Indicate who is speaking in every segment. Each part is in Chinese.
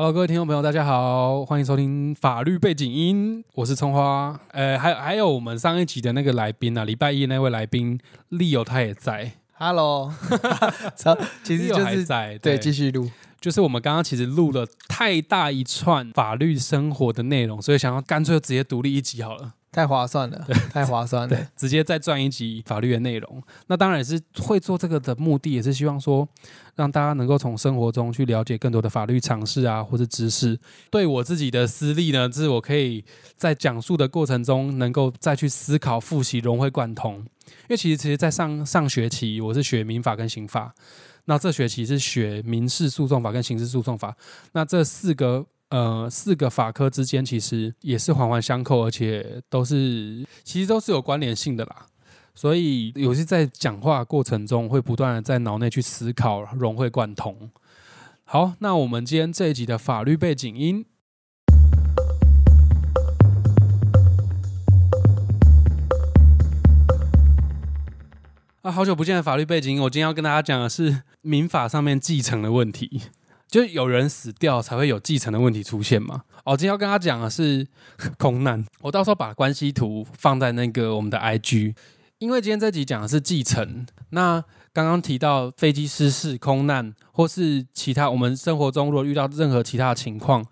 Speaker 1: Hello，各位听众朋友，大家好，欢迎收听法律背景音，我是葱花。呃，还有还有我们上一集的那个来宾啊，礼拜一那位来宾利友他也在
Speaker 2: ，Hello，操其实
Speaker 1: Leo
Speaker 2: 就是
Speaker 1: 还在，
Speaker 2: 对，继续录。
Speaker 1: 就是我们刚刚其实录了太大一串法律生活的内容，所以想要干脆就直接独立一集好了。
Speaker 2: 太划算了，太划算了。
Speaker 1: 直接再赚一集法律的内容。那当然也是会做这个的目的，也是希望说让大家能够从生活中去了解更多的法律常识啊，或者知识。对我自己的私利呢，是我可以在讲述的过程中，能够再去思考、复习、融会贯通。因为其实，其实，在上上学期我是学民法跟刑法，那这学期是学民事诉讼法跟刑事诉讼法。那这四个呃四个法科之间其实也是环环相扣，而且都是其实都是有关联性的啦。所以有些在讲话过程中会不断的在脑内去思考，融会贯通。好，那我们今天这一集的法律背景音。啊，好久不见的法律背景音，我今天要跟大家讲的是民法上面继承的问题。就有人死掉才会有继承的问题出现嘛？哦，今天要跟他讲的是 空难，我到时候把关系图放在那个我们的 IG，因为今天这集讲的是继承。那刚刚提到飞机失事、空难，或是其他我们生活中如果遇到任何其他的情况，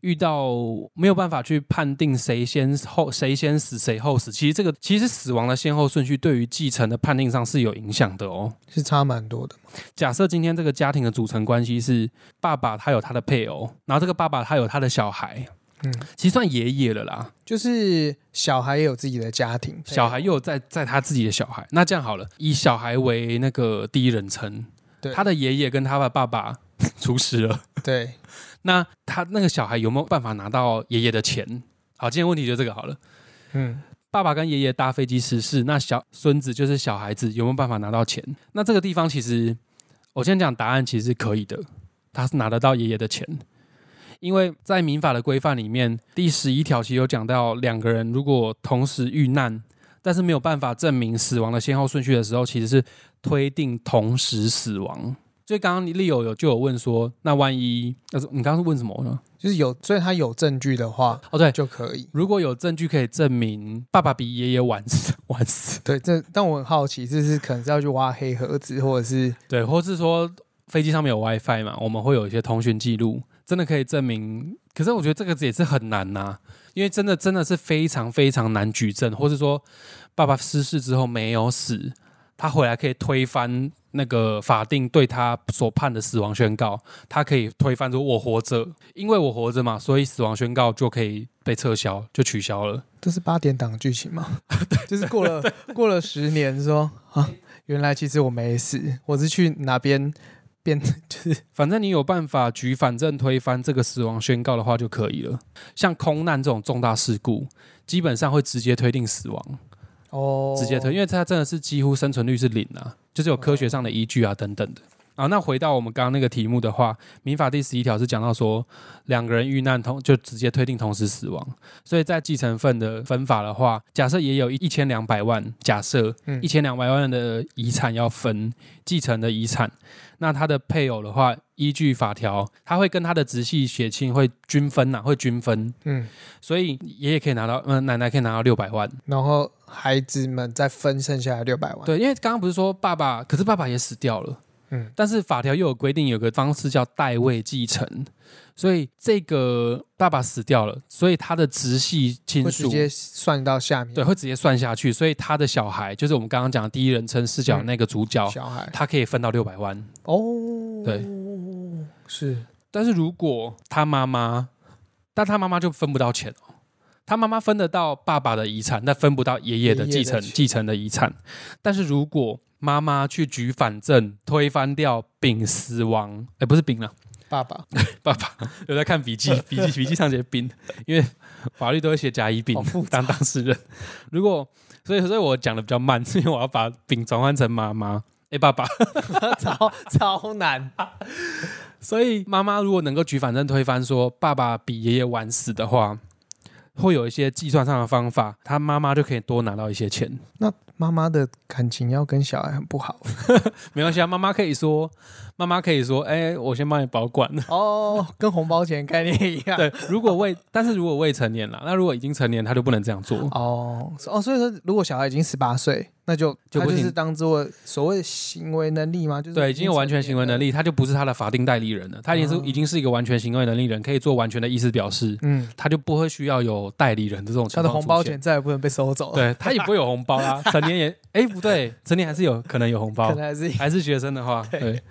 Speaker 1: 遇到没有办法去判定谁先后谁先死谁后死，其实这个其实死亡的先后顺序对于继承的判定上是有影响的哦。
Speaker 2: 是差蛮多的。
Speaker 1: 假设今天这个家庭的组成关系是爸爸他有他的配偶，然后这个爸爸他有他的小孩，
Speaker 2: 嗯，
Speaker 1: 其实算爷爷了啦。
Speaker 2: 就是小孩也有自己的家庭，
Speaker 1: 小孩又有在在他自己的小孩，那这样好了，以小孩为那个第一人称，
Speaker 2: 对。
Speaker 1: 他的爷爷跟他的爸爸 出事了，
Speaker 2: 对。
Speaker 1: 那他那个小孩有没有办法拿到爷爷的钱？好，今天问题就这个好了。
Speaker 2: 嗯，
Speaker 1: 爸爸跟爷爷搭飞机失事，那小孙子就是小孩子有没有办法拿到钱？那这个地方其实我先讲答案，其实是可以的，他是拿得到爷爷的钱，因为在民法的规范里面，第十一条其实有讲到，两个人如果同时遇难，但是没有办法证明死亡的先后顺序的时候，其实是推定同时死亡。所以刚刚利友有就有问说，那万一，呃你刚刚是问什么呢？
Speaker 2: 就是有，所以他有证据的话
Speaker 1: 哦，对，
Speaker 2: 就可以。
Speaker 1: 如果有证据可以证明爸爸比爷爷晚死 晚死，
Speaker 2: 对，这但我很好奇，这是可能是要去挖黑盒子，或者是
Speaker 1: 对，或是说飞机上面有 WiFi 嘛，我们会有一些通讯记录，真的可以证明。可是我觉得这个也是很难呐、因为真的真的是非常非常难举证，或是说爸爸失事之后没有死，他回来可以推翻那个法定对他所判的死亡宣告，他可以推翻说我活着，因为我活着嘛，所以死亡宣告就可以被撤销，就取消了。
Speaker 2: 这是八点档剧情吗？就是过了 过了十年说啊，原来其实我没死，我是去哪边变，就是
Speaker 1: 反正你有办法举反正推翻这个死亡宣告的话就可以了。像空难这种重大事故，基本上会直接推定死亡，
Speaker 2: 哦，
Speaker 1: 直接推，因为它真的是几乎生存率是零啊，就是有科学上的依据啊等等的。啊，那回到我们刚刚那个题目的话，民法第十一条是讲到说，两个人遇难同就直接推定同时死亡，所以在继承份的分法的话，假设也有一千两百万，假设
Speaker 2: 嗯
Speaker 1: 一千两百万的遗产要分继承的遗产，那他的配偶的话，依据法条，他会跟他的直系血亲会均分呐、会均分，
Speaker 2: 嗯，
Speaker 1: 所以爷爷可以拿到，嗯、奶奶可以拿到六百万。
Speaker 2: 然后孩子们再分剩下来六百万，
Speaker 1: 对，因为刚刚不是说爸爸，可是爸爸也死掉了，
Speaker 2: 嗯，
Speaker 1: 但是法条又有规定，有个方式叫代位继承，所以这个爸爸死掉了，所以他的直系亲属
Speaker 2: 会直接算到下面，
Speaker 1: 对会直接算下去，所以他的小孩就是我们刚刚讲的第一人称视角那个主角，
Speaker 2: 小孩。
Speaker 1: 他可以分到六百万。
Speaker 2: 哦，
Speaker 1: 对，
Speaker 2: 是。
Speaker 1: 但是如果他妈妈，但他妈妈就分不到钱哦。他妈妈分得到爸爸的遗产，但分不到爷爷的继承
Speaker 2: 爷爷的钱。
Speaker 1: 继承的遗产。但是如果妈妈去举反证推翻掉丙死亡，哎，不是丙了，
Speaker 2: 爸爸，
Speaker 1: 爸爸。有在看笔记，笔记笔记上写丙，因为法律都会写甲乙丙当当事人。如果所以所以我讲的比较慢，是因为我要把丙转换成妈妈。哎，爸爸，
Speaker 2: 超超难，
Speaker 1: 所以妈妈如果能够举反证推翻说爸爸比爷爷晚死的话，会有一些计算上的方法，他妈妈就可以多拿到一些钱。
Speaker 2: 妈妈的感情要跟小孩很不好
Speaker 1: 没关系啊，妈妈可以说，妈妈可以说，哎、我先帮你保管。
Speaker 2: 哦，跟红包钱概念一样。
Speaker 1: 对，如果未，但是如果未成年了，那如果已经成年，他就不能这样做。
Speaker 2: 哦哦，所以说如果小孩已经十八岁，那就他就是当做所谓行为能力吗？就是
Speaker 1: 对，已经有完全行为能
Speaker 2: 力。
Speaker 1: 他就不是他的法定代理人了，他已经是、
Speaker 2: 哦
Speaker 1: 已经是一个完全行为能力人，可以做完全的意思表示，
Speaker 2: 嗯，
Speaker 1: 他就不会需要有代理人这种情况
Speaker 2: 他的红包钱再也不能被收走了。，
Speaker 1: 对他也不会有红包啊，成年也哎不对，成年还是有可能有红包
Speaker 2: 可，能还是
Speaker 1: 还是学生的话，
Speaker 2: 对
Speaker 1: 对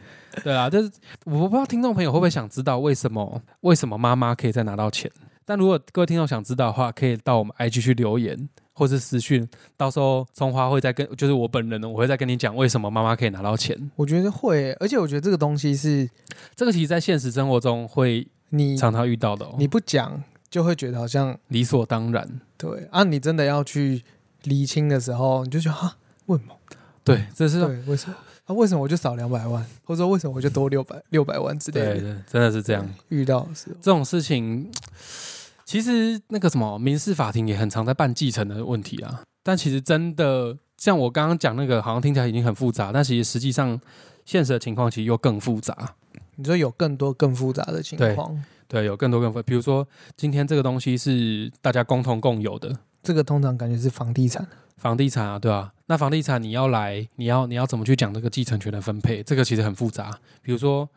Speaker 1: 对啊，就是我不知道听众朋友会不会想知道为什么为什么妈妈可以再拿到钱，但如果各位听众想知道的话，可以到我们 IG 去留言或是私讯，到时候葱花会再跟就是我本人呢，我会再跟你讲为什么妈妈可以拿到钱。
Speaker 2: 我觉得会，而且我觉得这个东西是
Speaker 1: 这个其实在现实生活中会
Speaker 2: 你
Speaker 1: 常常遇到的哦，
Speaker 2: 你不讲就会觉得好像
Speaker 1: 理所当然。
Speaker 2: 对啊，你真的要去厘清的时候，你就觉得啊，为什么？
Speaker 1: 对，这是
Speaker 2: 对，为什么？啊，为什么我就少两百万，或者说为什么我就多六百 六百万之类
Speaker 1: 对，真的是这样。
Speaker 2: 遇到是，
Speaker 1: 这种事情，其实那个什么民事法庭也很常在办继承的问题啊。但其实真的像我刚刚讲那个，好像听起来已经很复杂，但其实实际上现实的情况其实又更复杂。
Speaker 2: 你说有更多更复杂的情况，
Speaker 1: 对，有更多更复，比如说今天这个东西是大家共同共有的
Speaker 2: 这个通常感觉是房地产，
Speaker 1: 房地产啊，对吧、那房地产你要来，你要你要怎么去讲这个继承权的分配？这个其实很复杂。比如说，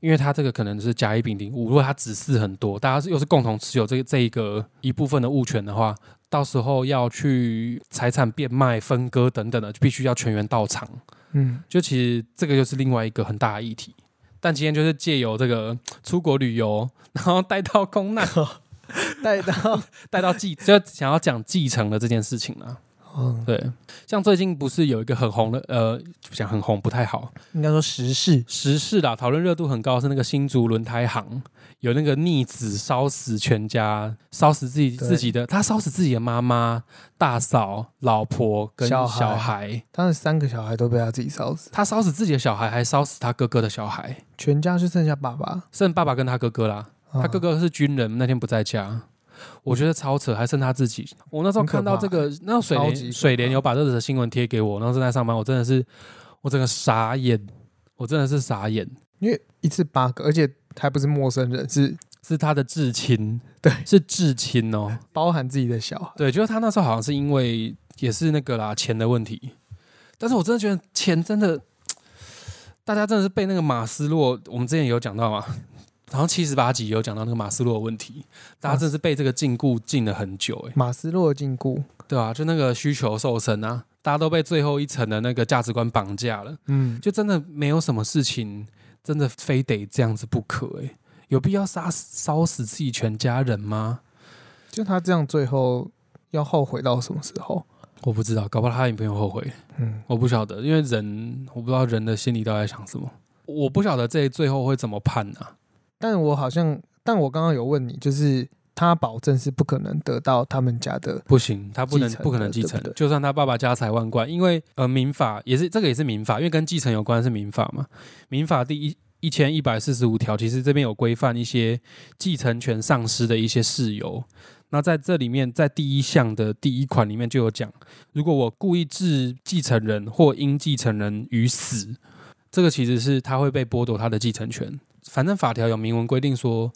Speaker 1: 因为它这个可能是甲乙丙丁戊，如果它子嗣很多，大家是又是共同持有这个这一个一部分的物权的话，到时候要去财产变卖、分割等等的，就必须要全员到场。
Speaker 2: 嗯，
Speaker 1: 就其实这个就是另外一个很大的议题。但今天就是借由这个出国旅游，然后带到公难，
Speaker 2: 带到，
Speaker 1: 带到继，就想要讲继承的这件事情啊。
Speaker 2: 嗯，
Speaker 1: 对，像最近不是有一个很红的，呃，讲很红不太好，
Speaker 2: 应该说时事，
Speaker 1: 时事啦，讨论热度很高，是那个新竹轮胎行。有那个逆子烧死全家，烧死自己自己的，他烧死自己的妈妈、大嫂、老婆跟
Speaker 2: 小
Speaker 1: 小
Speaker 2: 孩。
Speaker 1: 孩，
Speaker 2: 他的三个小孩都被他自己烧死，
Speaker 1: 他烧死自己的小孩，还烧死他哥哥的小孩，
Speaker 2: 全家就剩下爸爸，
Speaker 1: 剩爸爸跟他哥哥啦。
Speaker 2: 啊
Speaker 1: 他哥哥是军人，那天不在家。我觉得超扯，还剩他自己。我那时候看到这个，那时候水莲水莲有把这则新闻贴给我，然后正在上班，我真的是，我整个傻眼，我真的是傻眼。
Speaker 2: 因为一次八个，而且还不是陌生人，是
Speaker 1: 是他的至亲，
Speaker 2: 对。
Speaker 1: 是至亲哦，
Speaker 2: 包含自己的小孩，
Speaker 1: 对，就是他那时候好像是因为也是那个啦钱的问题，但是我真的觉得钱真的，大家真的是被那个马斯洛，我们之前也有讲到嘛，好像七十八集有讲到那个马斯洛的问题，大家真的是被这个禁锢禁了很久、欸，
Speaker 2: 马斯洛禁锢，
Speaker 1: 对啊，就那个需求瘦身啊，大家都被最后一层的那个价值观绑架了，
Speaker 2: 嗯，
Speaker 1: 就真的没有什么事情真的非得这样子不可、欸，有必要杀死烧死自己全家人吗？
Speaker 2: 就他这样最后要后悔到什么时候？
Speaker 1: 我不知道，搞不好他女朋友后悔，
Speaker 2: 嗯，
Speaker 1: 我不晓得，因为人我不知道人的心里到底在想什么，我不晓得这最后会怎么判啊。
Speaker 2: 但我好像，但我刚刚有问你，就是他保证是不可能得到他们家的，
Speaker 1: 不行，他不能不可能继承
Speaker 2: 对对
Speaker 1: 就算他爸爸家财万贯，因为呃民法也是这个也是民法，因为跟继承有关是民法嘛。民法第一一千一百四十五条，其实这边有规范一些继承权丧失的一些事由。那在这里面，在第一项的第一款里面就有讲，如果我故意致继承人或因继承人于死，这个其实是他会被剥夺他的继承权。反正法条有明文规定说，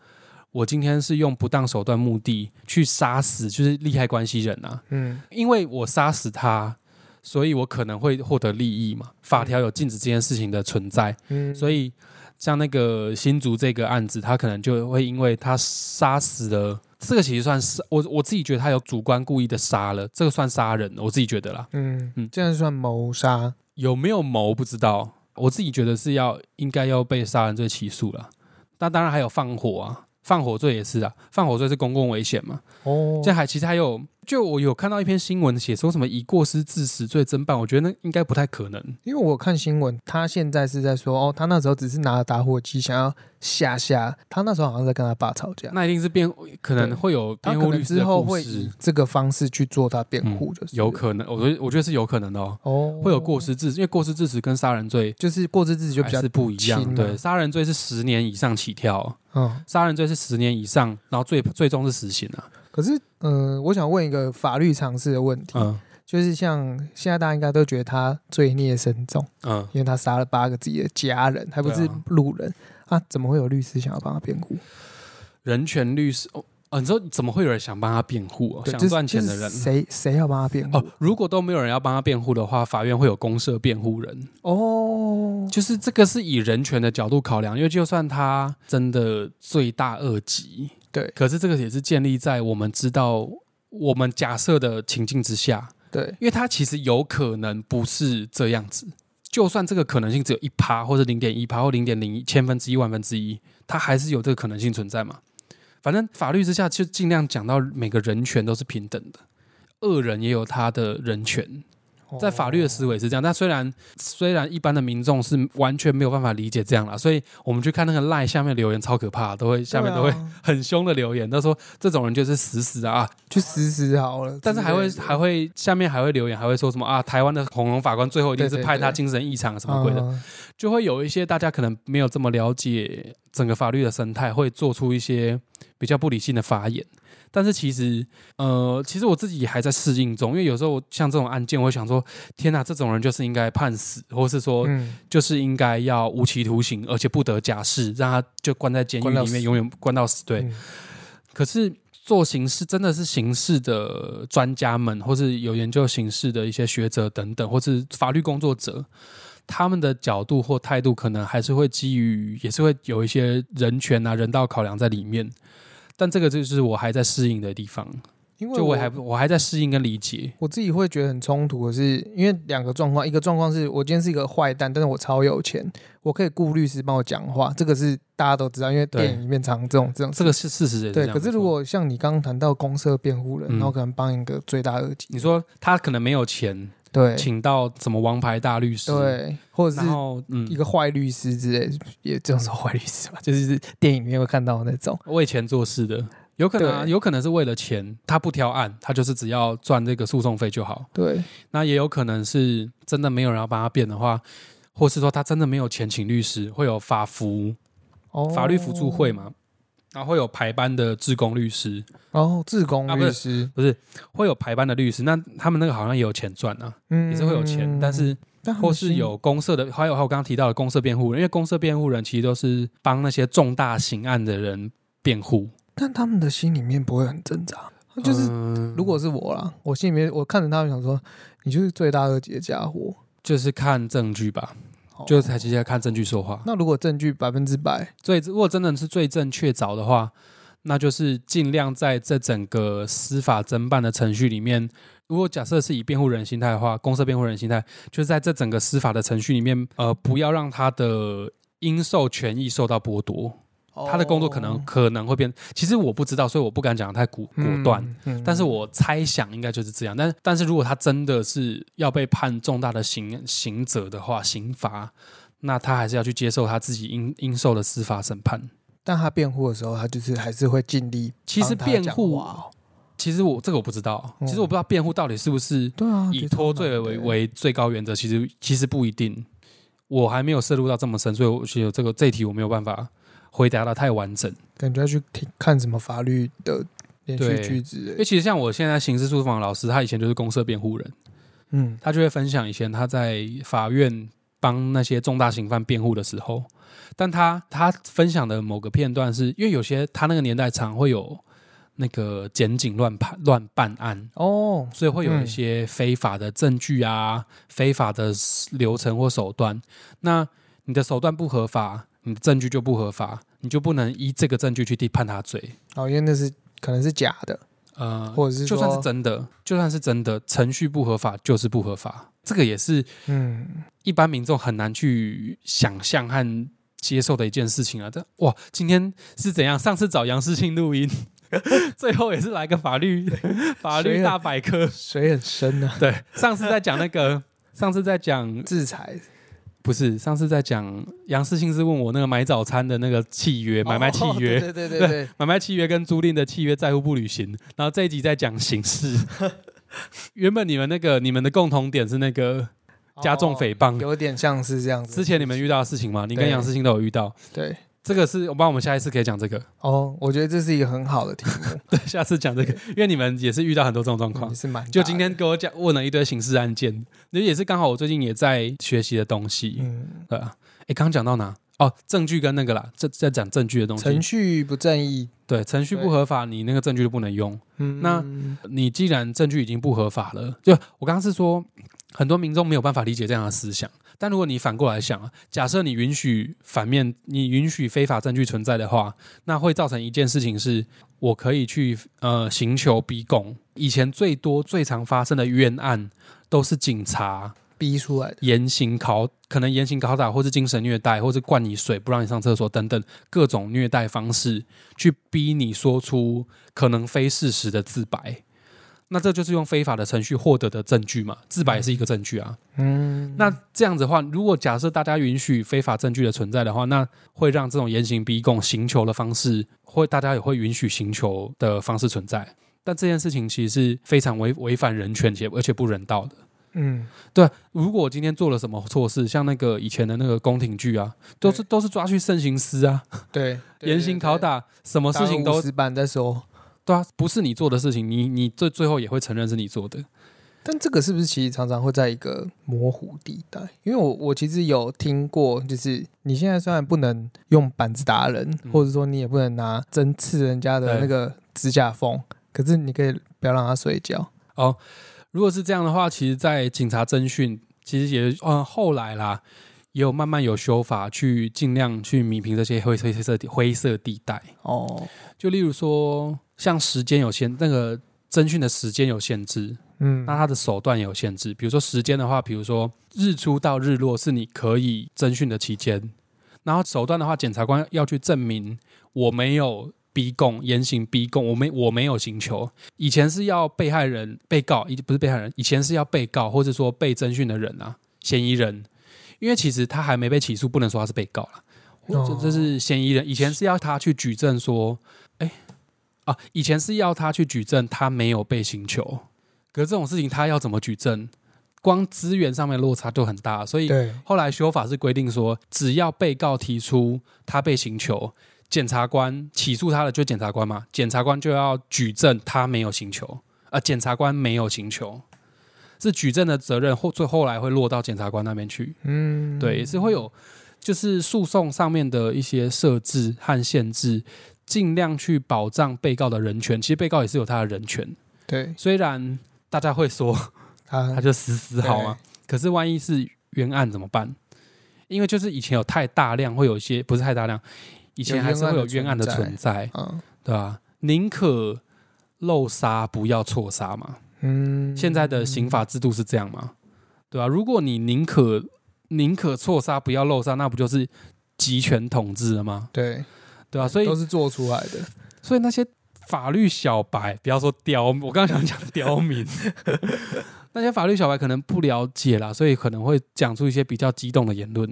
Speaker 1: 我今天是用不当手段目的去杀死，就是利害关系人啊，
Speaker 2: 嗯，
Speaker 1: 因为我杀死他，所以我可能会获得利益嘛。法条有禁止这件事情的存在，
Speaker 2: 嗯，
Speaker 1: 所以像那个新竹这个案子，他可能就会因为他杀死了。这个其实算是我我自己觉得他有主观故意的杀了，这个算杀人，我自己觉得啦。
Speaker 2: 嗯嗯
Speaker 1: 嗯，
Speaker 2: 这样算谋杀，
Speaker 1: 有没有谋不知道，我自己觉得是要应该要被杀人罪起诉了。那当然还有放火啊，放火罪也是啊，放火罪是公共危险嘛。
Speaker 2: 哦，
Speaker 1: 这还其实还有，就我有看到一篇新闻写说什么以过失致死罪侦办，我觉得那应该不太可能。
Speaker 2: 因为我看新闻，他现在是在说，哦，他那时候只是拿着打火机想要吓吓，他那时候好像在跟他爸吵架，
Speaker 1: 那一定是辩，可能
Speaker 2: 对
Speaker 1: 会有辩护律师
Speaker 2: 之后会以这个方式去做他辩护，就是
Speaker 1: 有可能，我觉得我觉得是有可能的哦，
Speaker 2: 哦，
Speaker 1: 会有过，失致死，因为过失致死跟杀人罪
Speaker 2: 就是过失致死就比较
Speaker 1: 是不一样。对，杀人罪是十年以上起跳，
Speaker 2: 嗯，
Speaker 1: 杀人罪是十年以上，然后最最终是死刑啊。
Speaker 2: 可是，嗯、我想问一个法律常识的问题，
Speaker 1: 嗯，
Speaker 2: 就是像现在大家应该都觉得他罪孽深重，
Speaker 1: 嗯，
Speaker 2: 因为他杀了八个自己的家人，还不是路人啊怎么会有律师想要帮他辩护？
Speaker 1: 人权律师哦，哦你说怎么会有人想帮他辩护哦？想赚钱的人
Speaker 2: 就是谁谁要帮他辩护？
Speaker 1: 哦，如果都没有人要帮他辩护的话，法院会有公社辩护人。
Speaker 2: 哦，
Speaker 1: 就是这个是以人权的角度考量，因为就算他真的罪大恶极，
Speaker 2: 对
Speaker 1: 可是这个也是建立在我们知道我们假设的情境之下，
Speaker 2: 对
Speaker 1: 因为它其实有可能不是这样子。就算这个可能性只有一趴，或者零点一趴，或零点零一千分之一万分之一，它还是有这个可能性存在嘛？反正法律之下就尽量讲到每个人权都是平等的，恶人也有他的人权，在法律的思维是这样，但虽然虽然一般的民众是完全没有办法理解这样啦，所以我们去看那个赖下面留言超可怕，都会下面都会很凶的留言，都说这种人就是死死啊，
Speaker 2: 去死死好了，
Speaker 1: 但是还会还会下面还会留言，还会说什么啊，台湾的恐龙法官最后一定是
Speaker 2: 对对对
Speaker 1: 判他精神异常什么鬼的，
Speaker 2: 嗯
Speaker 1: 就会有一些大家可能没有这么了解整个法律的生态，会做出一些比较不理性的发言。但是其实，呃，其实我自己还在适应中，因为有时候像这种案件，我会想说，天哪，这种人就是应该判死，或是说
Speaker 2: 嗯，
Speaker 1: 就是应该要无期徒刑，而且不得假释，让他就关在监狱里面永远关到死。对，
Speaker 2: 嗯
Speaker 1: 可是做刑事真的是刑事的专家们，或是有研究刑事的一些学者等等，或是法律工作者，他们的角度或态度，可能还是会基于，也是会有一些人权啊、人道考量在里面。但这个就是我还在适应的地方，
Speaker 2: 因为
Speaker 1: 就我还我还在适应跟理解。
Speaker 2: 我自己会觉得很冲突的是，因为两个状况，一个状况是我今天是一个坏蛋，但是我超有钱，我可以雇律师帮我讲话，这个是大家都知道，因为
Speaker 1: 对
Speaker 2: 电影里面常这种这种
Speaker 1: 这个是事实，
Speaker 2: 对。可是如果像你刚刚谈到公社辩护人，
Speaker 1: 嗯
Speaker 2: 然后可能帮一个罪大恶极，
Speaker 1: 你说他可能没有钱，
Speaker 2: 对。
Speaker 1: 请到什么王牌大律师，，
Speaker 2: 对，或者
Speaker 1: 然
Speaker 2: 一，个坏律师之类，也这种说坏律师吧，就是电影里面会看到的那种。
Speaker 1: 为钱做事的，有可能、啊，有可能是为了钱，他不挑案，他就是只要赚这个诉讼费就好。
Speaker 2: 对，
Speaker 1: 那也有可能是真的没有人要帮他辩的话，或是说他真的没有钱请律师，会有法服
Speaker 2: 哦，
Speaker 1: 法律辅助会，嘛，然后会有排班的自工律师，
Speaker 2: 哦，自工
Speaker 1: 啊不是
Speaker 2: 律师，
Speaker 1: 会有排班的律师，那他们那个好像也有钱赚啊，
Speaker 2: 嗯
Speaker 1: 也是会有钱，但是
Speaker 2: 但他们
Speaker 1: 或是有公社的，还有还有我刚刚提到的公社辩护人，因为公社辩护人其实都是帮那些重大刑案的人辩护，
Speaker 2: 但他们的心里面不会很挣扎，就是
Speaker 1: 嗯。
Speaker 2: 如果是我啦，我心里面我看着他们想说，你就是罪大恶极的家伙，
Speaker 1: 就是看证据吧，
Speaker 2: 哦
Speaker 1: 就是才直接看证据说话。
Speaker 2: 那如果证据百分之百，
Speaker 1: 最如果真的是罪证确凿的话，那就是尽量在这整个司法侦办的程序里面，如果假设是以辩护人心态的话，公社辩护人心态，就是在这整个司法的程序里面，呃，不要让他的应受权益受到剥夺。他的工作可能
Speaker 2: 哦
Speaker 1: 可能会变，其实我不知道，所以我不敢讲得太果果断。，
Speaker 2: 嗯嗯
Speaker 1: 但是我猜想应该就是这样。但但是如果他真的是要被判重大的刑刑责的话，刑罚，那他还是要去接受他自己应应受的司法审判。
Speaker 2: 但他辩护的时候，他就是还是会尽力
Speaker 1: 其实辩护
Speaker 2: 话哦
Speaker 1: 其实我这个我不知道，
Speaker 2: 哦
Speaker 1: 其实我不知道辩护到底是不是
Speaker 2: 对啊，
Speaker 1: 以脱罪为为最高原则，其实其实不一定。我还没有涉入到这么深，所以我觉得这个这一题我没有办法回答的太完整。
Speaker 2: 感觉要去听看什么法律的连续
Speaker 1: 对。
Speaker 2: 剧之类
Speaker 1: 因为其实像我现在刑事诉讼法老师，他以前就是公社辩护人，
Speaker 2: 嗯，
Speaker 1: 他就会分享以前他在法院帮那些重大刑犯辩护的时候，但他他分享的某个片段是，因为有些他那个年代常会有那个检警乱判乱办案，
Speaker 2: 哦，
Speaker 1: 所以会有一
Speaker 2: 嗯
Speaker 1: 些非法的证据啊、非法的流程或手段。那你的手段不合法，你的证据就不合法，你就不能依这个证据去判他罪。
Speaker 2: 哦，因为那是可能是假的，
Speaker 1: 呃，
Speaker 2: 或者是
Speaker 1: 就算是真的，就算是真的，程序不合法就是不合法。这个也是
Speaker 2: 嗯，
Speaker 1: 一般民众很难去想象和接受的一件事情啊！这哇，今天是怎样？上次找杨世庆录音，最后也是来个法律 法律大百科。
Speaker 2: 水很深啊，
Speaker 1: 对，上次在讲那个，上次在讲
Speaker 2: 制裁
Speaker 1: 不是，上次在讲杨世信是问我那个买早餐的那个契约，买卖契
Speaker 2: 哦
Speaker 1: 约。
Speaker 2: 对对对
Speaker 1: 买卖契约跟租赁的契约在乎不履行，然后这一集在讲刑事。原本你们那个你们的共同点是那个加重诽谤，
Speaker 2: 哦有点像是这样子。
Speaker 1: 之前你们遇到的事情吗？你跟
Speaker 2: 对
Speaker 1: 杨世信都有遇到。
Speaker 2: 对，
Speaker 1: 这个是我帮我们下一次可以讲这个，
Speaker 2: 哦，我觉得这是一个很好的题目，
Speaker 1: 对，下次讲这个，因为你们也是遇到很多这种状况
Speaker 2: 也。是蛮
Speaker 1: 就今，天给我讲问了一堆刑事案件，那也是刚好我最近也在学习的东西，
Speaker 2: 嗯，
Speaker 1: 对啊。哎，刚刚讲到哪？哦，证据跟那个啦，这在讲证据的东西。
Speaker 2: 程序不正义，
Speaker 1: 对，程序不合法，你那个证据就不能用。
Speaker 2: 嗯，
Speaker 1: 那你既然证据已经不合法了，就我刚刚是说，很多民众没有办法理解这样的思想。但如果你反过来想啊，假设你允许反面，你允许非法证据存在的话，那会造成一件事情是，我可以去呃刑求逼供。以前最多最常发生的冤案，都是警察
Speaker 2: 逼出来的，
Speaker 1: 严刑拷，可能严刑拷打，或是精神虐待，或是灌你水不让你上厕所等等各种虐待方式，去逼你说出可能非事实的自白。那这就是用非法的程序获得的证据嘛？自白也是一个证据啊。
Speaker 2: 嗯，
Speaker 1: 那这样子的话，如果假设大家允许非法证据的存在的话，那会让这种严刑逼供、刑求的方式，会大家也会允许刑求的方式存在。但这件事情其实是非常违违反人权且而且不人道的。
Speaker 2: 嗯，
Speaker 1: 对，如果我今天做了什么错事，像那个以前的那个宫廷剧啊，都是都是抓去慎刑司啊，
Speaker 2: 对，
Speaker 1: 严刑拷，打，什么事情都
Speaker 2: 打了50板再说。
Speaker 1: 对啊，不是你做的事情，你你最最后也会承认是你做的。
Speaker 2: 但这个是不是其实常常会在一个模糊地带？因为我我其实有听过，就是你现在虽然不能用板子打人，
Speaker 1: 嗯
Speaker 2: 或者说你也不能拿针刺人家的那个指甲缝，可是你可以不要让他睡觉哦。
Speaker 1: 如果是这样的话，其实，在警察侦讯，其实也嗯后来啦，也有慢慢有修法去尽量去弥平这些灰灰色地灰色地带。
Speaker 2: 哦，
Speaker 1: 就例如说，像时间有限，那个侦讯的时间有限制，
Speaker 2: 嗯，
Speaker 1: 那他的手段也有限制。比如说时间的话，比如说日出到日落是你可以侦讯的期间，然后手段的话，检察官要去证明我没有逼供、严刑逼供，我没我没有刑求。以前是要被害人、被告，以不是被害人，以前是要被告或者说被侦讯的人啊，嫌疑人，因为其实他还没被起诉，不能说他是被告了。
Speaker 2: 哦
Speaker 1: 这这是嫌疑人，以前是要他去举证说，哎啊，以前是要他去举证他没有被刑求，可是这种事情他要怎么举证？光资源上面落差就很大，所以
Speaker 2: 对，
Speaker 1: 后来修法是规定说，只要被告提出他被刑求，检察官起诉他的就检察官嘛，检察官就要举证他没有刑求，呃，检察官没有刑求，是举证的责任后最后来会落到检察官那边去。
Speaker 2: 嗯，
Speaker 1: 对，也是会有，就是诉讼上面的一些设置和限制，尽量去保障被告的人权。其实被告也是有他的人权，
Speaker 2: 对，
Speaker 1: 虽然大家会说
Speaker 2: 他
Speaker 1: 他就死死好吗，可是万一是冤案怎么办？因为就是以前有太大量，会有一些不是太大量，以前还是会有冤案的存在，
Speaker 2: 嗯
Speaker 1: 对吧、宁可漏杀不要错杀嘛。
Speaker 2: 嗯，
Speaker 1: 现在的刑法制度是这样吗？对吧、如果你宁可宁可错杀不要漏杀，那不就是集权统治了吗？
Speaker 2: 对，
Speaker 1: 对啊、所以
Speaker 2: 都是做出来的。
Speaker 1: 所以那些法律小白，不要说刁，我刚刚想讲刁民，那些法律小白可能不了解啦，所以可能会讲出一些比较激动的言论。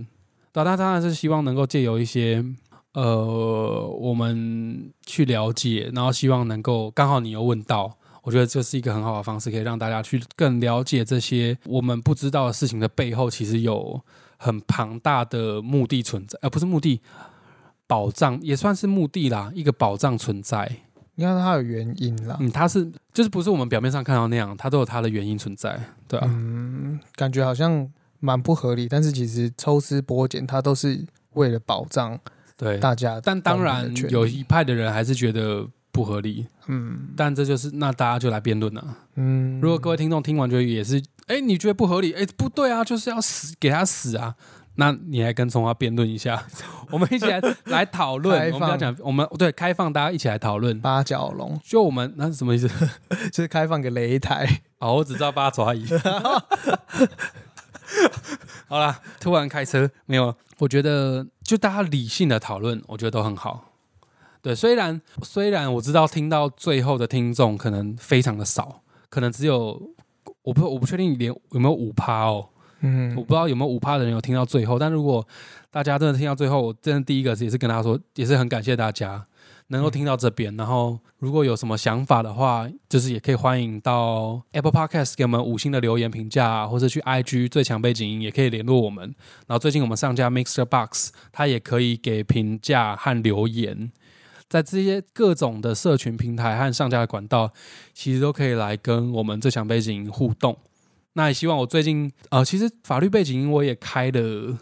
Speaker 1: 对啊，他当然是希望能够借由一些呃，我们去了解，然后希望能够刚好你又问到，我觉得这是一个很好的方式，可以让大家去更了解这些我们不知道的事情的背后，其实有很庞大的目的存在，呃，不是目的，保障也算是目的啦，一个保障存在。
Speaker 2: 你看它有原因啦，
Speaker 1: 嗯，它是就是不是我们表面上看到那样，它都有它的原因存在，对啊，
Speaker 2: 嗯，感觉好像蛮不合理，但是其实抽丝剥茧，它都是为了保障
Speaker 1: 对。
Speaker 2: 大家。
Speaker 1: 但当然有一派的人还是觉得不合理，
Speaker 2: 嗯
Speaker 1: 但这就是那大家就来辩论了。
Speaker 2: 嗯，
Speaker 1: 如果各位听众听完觉得也是，哎，你觉得不合理？哎，不对啊，就是要死，给他死啊！那你来跟葱花辩论一下，我们一起来来讨论。
Speaker 2: 开
Speaker 1: 我们不要
Speaker 2: 放
Speaker 1: 讲，我们对开放大家一起来讨论。
Speaker 2: 八角笼
Speaker 1: 就我们那是什么意思？
Speaker 2: 就是开放给擂台，
Speaker 1: 哦，我只知道八爪鱼。好啦，突然开车没有？我觉得就大家理性的讨论，我觉得都很好。对，虽然虽然我知道听到最后的听众可能非常的少，可能只有我不我不确定连有没有五趴哦，
Speaker 2: 嗯我
Speaker 1: 不知道有没有五趴的人有听到最后。但如果大家真的听到最后，我真的第一个也是跟大家说，也是很感谢大家。能够听到这边。然后如果有什么想法的话，就是也可以欢迎到 Apple Podcast 给我们五星的留言评价、或者去 IG 最强背景音也可以联络我们。然后最近我们上架 Mixer Box，它也可以给评价和留言。在这些各种的社群平台和上架的管道，其实都可以来跟我们最强背景音互动。那也希望我最近呃，其实法律背景音我也开了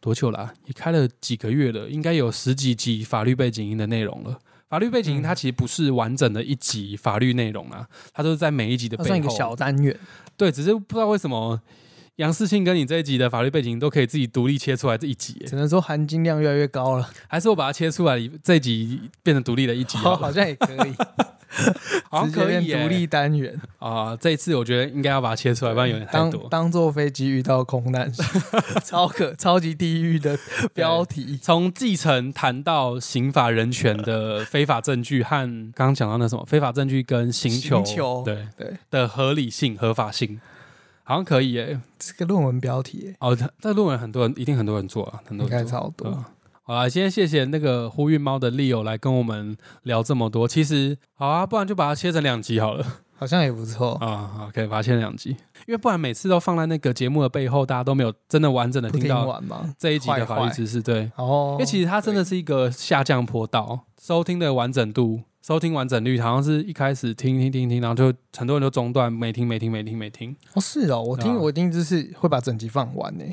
Speaker 1: 多久啦、也开了几个月了，应该有十几集法律背景音的内容了。法律背景音它其实不是完整的一集法律内容啊，它都是在每一集的背
Speaker 2: 后算一个
Speaker 1: 后。
Speaker 2: 小单元，
Speaker 1: 对，只是不知道为什么杨世庆跟你这一集的法律背景音都可以自己独立切出来这一集耶，
Speaker 2: 只能说含金量越来越高了。
Speaker 1: 还是我把它切出来，这一集变成独立的一集好？
Speaker 2: 好像也可以，
Speaker 1: 好像可以
Speaker 2: 独立单元，
Speaker 1: 啊、这一次我觉得应该要把它切出来，不然有点太
Speaker 2: 当
Speaker 1: 多。
Speaker 2: 当坐飞机遇到空难，超可超级地狱的标题。
Speaker 1: 从继承谈到刑法人权的非法证据和刚刚讲到那什么非法证据跟刑求
Speaker 2: 刑求
Speaker 1: 对
Speaker 2: 对，
Speaker 1: 的合理性、合法性，好像可以耶。
Speaker 2: 这个论文标题耶
Speaker 1: 哦，它这论文很多人一定很多人做啊，很多
Speaker 2: 应该
Speaker 1: 人做。
Speaker 2: 超多。
Speaker 1: 嗯好啦，今天谢谢那个呼吁猫的 Leo 来跟我们聊这么多。其实好啊，不然就把它切成两集好了
Speaker 2: 好像也不错。
Speaker 1: 啊。好，可以把它切成两集，因为不然每次都放在那个节目的背后，大家都没有真的完整的
Speaker 2: 不听
Speaker 1: 听到？这一集的法律知识。对，
Speaker 2: 哦，
Speaker 1: 因为其实它真的是一个下降坡道，收听的完整度、收听完整率，好像是一开始听听听听，然后就很多人都中断，没听没听没听没听。
Speaker 2: 哦是哦，我听
Speaker 1: 啊
Speaker 2: 我一定就是会把整集放完呢。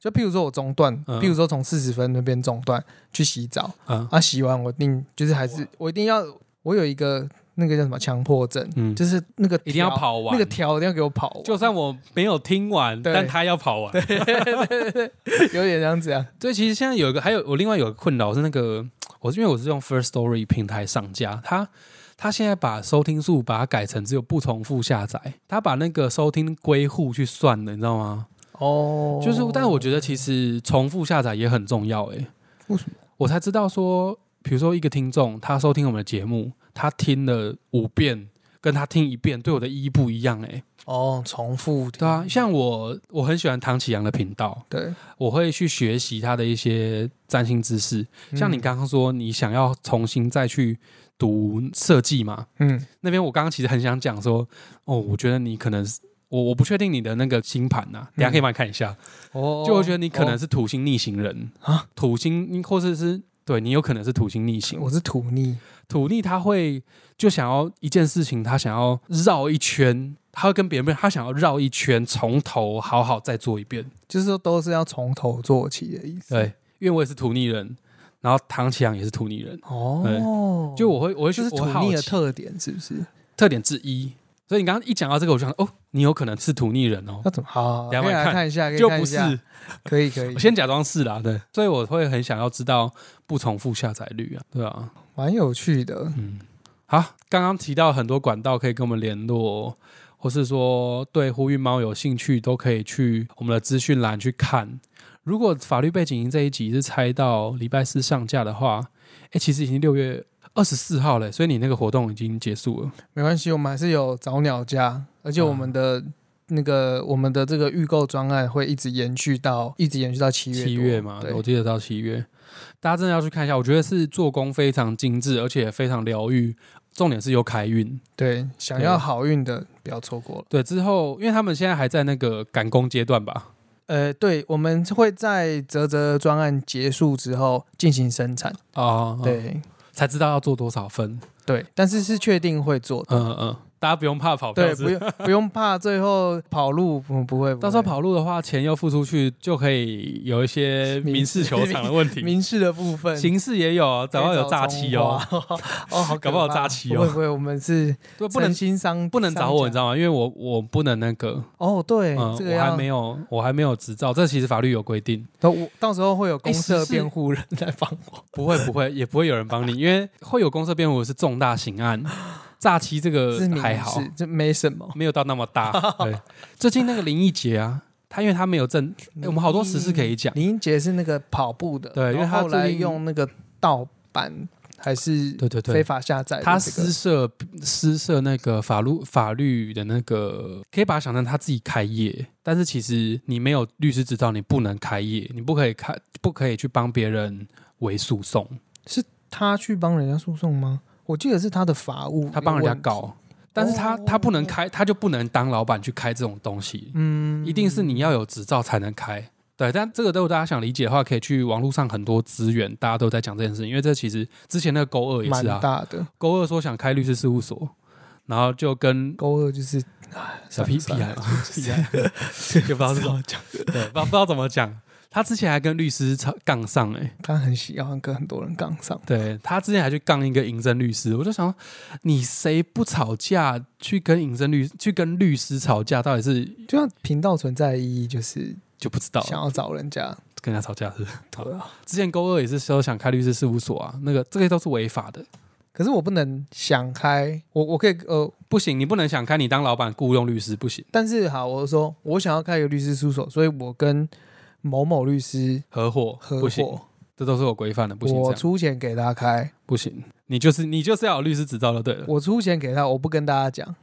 Speaker 2: 就譬如说我中断，
Speaker 1: 嗯
Speaker 2: 譬如说从四十分那边中断去洗澡，
Speaker 1: 嗯
Speaker 2: 啊洗完我一定就是还是我一定要我有一个那个叫什么强迫症，
Speaker 1: 嗯，
Speaker 2: 就是那个
Speaker 1: 一定要
Speaker 2: 条
Speaker 1: 跑完
Speaker 2: 那个条一定要给我跑完，
Speaker 1: 就算我没有听完，
Speaker 2: 对
Speaker 1: 但他要跑完。
Speaker 2: 有点像这样子啊。
Speaker 1: 对，其实现在有一个，还有我另外有个困扰是那个，我是因为我是用 First Story 平台上架，他他现在把收听数把它改成只有不重复下载，他把那个收听归户去算了，你知道吗？
Speaker 2: 哦，
Speaker 1: 就是，但是我觉得其实重复下载也很重要、欸，
Speaker 2: 为什么？
Speaker 1: 我才知道说，比如说一个听众他收听我们的节目，他听了五遍，跟他听一遍对我的意义不一样、欸，
Speaker 2: 哦，重复
Speaker 1: 对啊，像我我很喜欢唐启阳的频道，
Speaker 2: 对，
Speaker 1: 我会去学习他的一些占星知识。像你
Speaker 2: 嗯
Speaker 1: 刚刚说，你想要重新再去读设计嘛？
Speaker 2: 嗯
Speaker 1: 那边我刚刚其实很想讲说，哦，我觉得你可能是我我不确定你的那个星盘呐、等一下可以帮你看一下。
Speaker 2: 哦，
Speaker 1: 就我觉得你可能
Speaker 2: 哦
Speaker 1: 是土星逆行人
Speaker 2: 啊
Speaker 1: 土星或者是对你有可能是土星逆行。
Speaker 2: 我是土逆，
Speaker 1: 土逆他会就想要一件事情，他想要绕一圈，他会跟别人，他想要绕一圈，从头好好再做一遍。
Speaker 2: 就是说都是要从头做起的意思。
Speaker 1: 对，因为我也是土逆人，然后唐启阳也是土逆人，
Speaker 2: 哦，
Speaker 1: 就我会我会去
Speaker 2: 就是土逆的特点是不是？
Speaker 1: 特点之一。所以你刚刚一讲到这个，我就想哦，你有可能是土逆人哦，
Speaker 2: 那怎么好？可以
Speaker 1: 等下帮你看
Speaker 2: 来看一下，
Speaker 1: 就不是。
Speaker 2: 可以可以
Speaker 1: 我，先假装是啦，对，所以我会很想要知道不重复下载率啊，对啊，
Speaker 2: 蛮有趣的。
Speaker 1: 嗯，好，刚刚提到很多管道可以跟我们联络，或是说对呼吁猫有兴趣，都可以去我们的资讯栏去看。如果法律背景音这一集是猜到礼拜四上架的话，哎、其实已经六月二十四号嘞，所以你那个活动已经结束了。
Speaker 2: 没关系，我们还是有早鸟价，而且我们的那个我们的这个预购专案会一直延续到一直延续到七月
Speaker 1: 七月嘛，
Speaker 2: 对
Speaker 1: 我记得到七月，大家真的要去看一下。我觉得是做工非常精致，而且非常疗愈，重点是有开运。
Speaker 2: 对，想要好运的不要错过了。
Speaker 1: 对，之后因为他们现在还在那个赶工阶段吧，
Speaker 2: 呃，对，我们会在泽泽专案结束之后进行生产，
Speaker 1: 啊、嗯，
Speaker 2: 对
Speaker 1: 才知道要做多少分。
Speaker 2: 对，但是是确定会做的，
Speaker 1: 嗯嗯，大家不用怕跑票
Speaker 2: 对，不用 不用怕最后跑路，不不会，不会
Speaker 1: 到时候跑路的话，钱又付出去，就可以有一些民事球场的问题。
Speaker 2: 民事的部分，
Speaker 1: 刑事也有，搞不好有诈欺哦，
Speaker 2: 哦，好，
Speaker 1: 搞不好有诈欺哦
Speaker 2: 不会不会，我们是，
Speaker 1: 不能
Speaker 2: 诚心商
Speaker 1: 不能找我，你知
Speaker 2: 道？
Speaker 1: 道吗？因为我我不能那个，
Speaker 2: 哦，对，
Speaker 1: 嗯，
Speaker 2: 这个
Speaker 1: 我还没有，我还没有执照，这其实法律有规定。
Speaker 2: 到我到时候会有公
Speaker 1: 哎
Speaker 2: 社辩护人来帮我。
Speaker 1: 不会不会，也不会有人帮你，因为会有公社辩护是重大刑案，诈欺这个还好，
Speaker 2: 这没什么。
Speaker 1: 没有到那么大。对，最近那个林奕杰啊，他因为他没有证，哎我们好多时事可以讲。
Speaker 2: 林英杰是那个跑步的，
Speaker 1: 对因为
Speaker 2: 他后后来用那个盗版还是
Speaker 1: 对对对
Speaker 2: 非法下载的
Speaker 1: 他
Speaker 2: 这个
Speaker 1: 私设私设那个法律法律的那个，可以把它想成他自己开业，但是其实你没有律师执照，你不能开业，你不可以开，不可以去帮别人为诉讼。
Speaker 2: 是他去帮人家诉讼吗？我记得是他的法务，
Speaker 1: 他帮人家，搞，但是他
Speaker 2: 哦
Speaker 1: 他不能开，他就不能当老板去开这种东西，
Speaker 2: 嗯，
Speaker 1: 一定是你要有执照才能开。对，但这个如果大家想理解的话，可以去网络上很多资源，大家都在讲这件事情。因为这其实之前那个勾二也
Speaker 2: 蛮
Speaker 1: 是啊，
Speaker 2: 大的。
Speaker 1: 勾二说想开律师事务所，然后就跟
Speaker 2: 勾二就是
Speaker 1: 小屁屁
Speaker 2: 算了
Speaker 1: 孩，屁，也不知道怎么
Speaker 2: 讲，
Speaker 1: 对，不知道不知道怎么讲。他之前还跟律师吵杠上、欸，
Speaker 2: 他很喜欢跟很多人杠上。
Speaker 1: 对他之前还去杠一个银针律师，我就想说，你谁不吵架去跟银针律去跟律师吵架，到底是
Speaker 2: 就像频道存在的意义，就是
Speaker 1: 就不知道
Speaker 2: 想要找人家。
Speaker 1: 跟人家吵架是？
Speaker 2: 对啊，
Speaker 1: 之前勾二也是说想开律师事务所啊，那个这个都是违法的，
Speaker 2: 可是我不能想开，我我可以呃，
Speaker 1: 不行，你不能想开，你当老板雇佣律师不行，
Speaker 2: 但是好，我说我想要开一个律师事务所，所以我跟某某律师
Speaker 1: 合伙
Speaker 2: 合
Speaker 1: 不行，
Speaker 2: 伙，
Speaker 1: 这都是有规范的，不行这
Speaker 2: 我
Speaker 1: 样
Speaker 2: 出钱给他开，
Speaker 1: 不行，你就是你就是要有律师执照就对了。
Speaker 2: 我出钱给他，我不跟大家讲，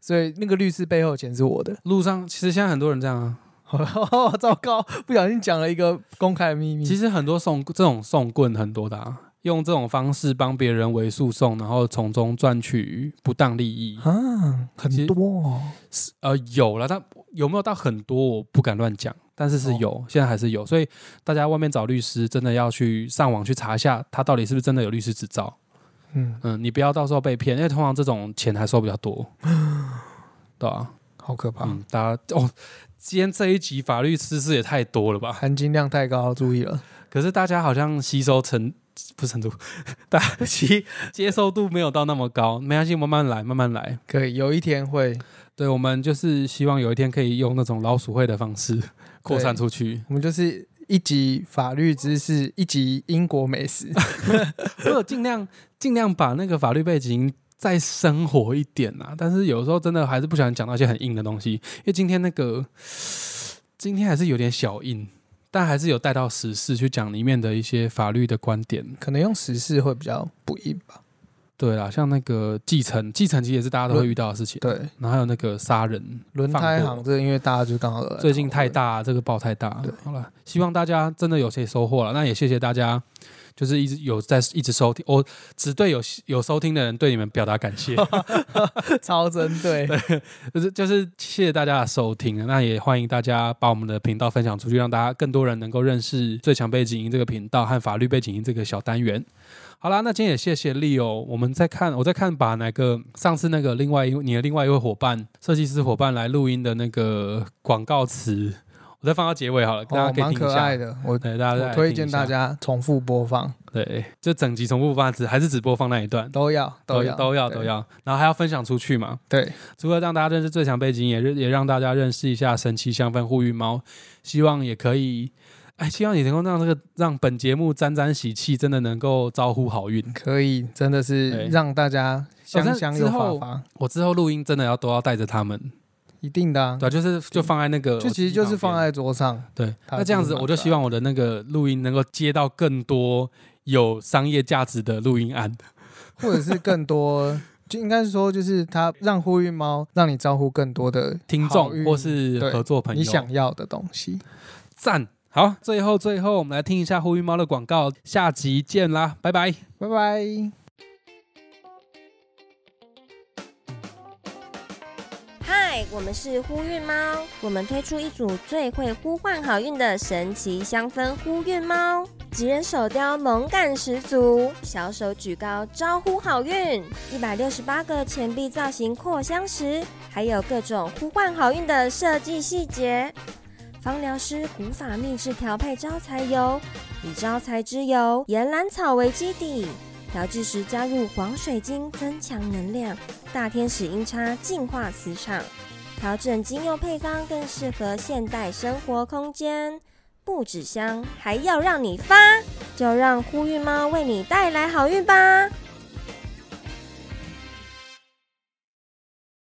Speaker 2: 所以那个律师背后的钱是我的。
Speaker 1: 路上其实现在很多人这样啊，
Speaker 2: 糟糕，不小心讲了一个公开的秘密。
Speaker 1: 其实很多送这种送棍很多的、啊，用这种方式帮别人为诉讼，然后从中赚取不当利益。
Speaker 2: 啊，很多哦，
Speaker 1: 呃，有了，但有没有到很多，我不敢乱讲，但是是
Speaker 2: 哦
Speaker 1: 有，现在还是有。所以大家外面找律师，真的要去上网去查一下，他到底是不是真的有律师执照。
Speaker 2: 嗯，
Speaker 1: 嗯，你不要到时候被骗，因为通常这种钱还收比较多，对啊，
Speaker 2: 好可怕，
Speaker 1: 嗯，大家哦，今天这一集法律知识也太多了吧？
Speaker 2: 含金量太高，注意了。
Speaker 1: 可是大家好像吸收程不是程度，大家吸 接受度没有到那么高，没关系，慢慢来，慢慢来。
Speaker 2: 可以，有一天会，
Speaker 1: 对我们就是希望有一天可以用那种老鼠会的方式 扩散出去，
Speaker 2: 我们就是一集法律知识，一集英国美食。
Speaker 1: 我有尽量尽量把那个法律背景再生活一点啊，但是有时候真的还是不想讲到一些很硬的东西，因为今天那个今天还是有点小硬。但还是有带到时事去讲里面的一些法律的观点，
Speaker 2: 可能用时事会比较不硬吧。
Speaker 1: 对啦，像那个继承，继承其实也是大家都会遇到的事情。
Speaker 2: 对，
Speaker 1: 然后还有那个杀人，
Speaker 2: 轮胎
Speaker 1: 放
Speaker 2: 行这个，因为大家就刚好
Speaker 1: 最近太，大，这个爆太大
Speaker 2: 对。
Speaker 1: 好了，希望大家真的有些收获了。那也谢谢大家，就是一直有在一直收听，我只对有有收听的人对你们表达感谢，
Speaker 2: 超针对。
Speaker 1: 就是就是谢谢大家的收听。那也欢迎大家把我们的频道分享出去，让大家更多人能够认识最强背景音这个频道和法律背景音这个小单元。好啦，那今天也谢谢 Leo。我们在看，我在看把哪个上次那个另外一位你的另外一位伙伴设计师伙伴来录音的那个广告词，我再放到结尾好了，大家可以听一下。
Speaker 2: 可爱的，我
Speaker 1: 对，大家
Speaker 2: 推荐大。家重复播放，
Speaker 1: 对，就整集重复播放，只还是只播放那一段，
Speaker 2: 都要都要
Speaker 1: 都都要都要，然后还要分享出去嘛。
Speaker 2: 对，
Speaker 1: 除了让大家认识最强背景，也认也让大家认识一下神奇香氛护孕猫，希望也可以，哎，希望你能够让这个让本节目沾沾喜气，真的能够招呼好运。
Speaker 2: 可以，真的是
Speaker 1: 对。
Speaker 2: 让大家香香又发发，
Speaker 1: 我之后录音真的要都要带着他们，
Speaker 2: 一定的啊
Speaker 1: 对，，就是就放在那个，
Speaker 2: 就其实就是放在桌上，
Speaker 1: 对。那这样子，我就希望我的那个录音能够接到更多有商业价值的录音案。
Speaker 2: 或者是更多，就应该是说，就是它让呼吁猫让你招呼更多的
Speaker 1: 听众或是合作朋友，
Speaker 2: 你想要的东西。
Speaker 1: 赞。好，最后最后，我们来听一下呼吁猫的广告，下集见啦，拜拜。
Speaker 2: 拜拜。
Speaker 3: 我们是呼运猫，我们推出一组最会呼唤好运的神奇香氛呼运猫，几人手雕萌感十足，小手举高招呼好运，一百六十八个钱币造型扩香石，还有各种呼唤好运的设计细节。芳疗师古法秘制调配招财油，以招财之油、岩兰草为基底，调制时加入黄水晶增强能量。大天使音叉净化磁场，调整精油配方更适合现代生活空间。不止香，还要让你发，就让呼吁猫为你带来好运吧！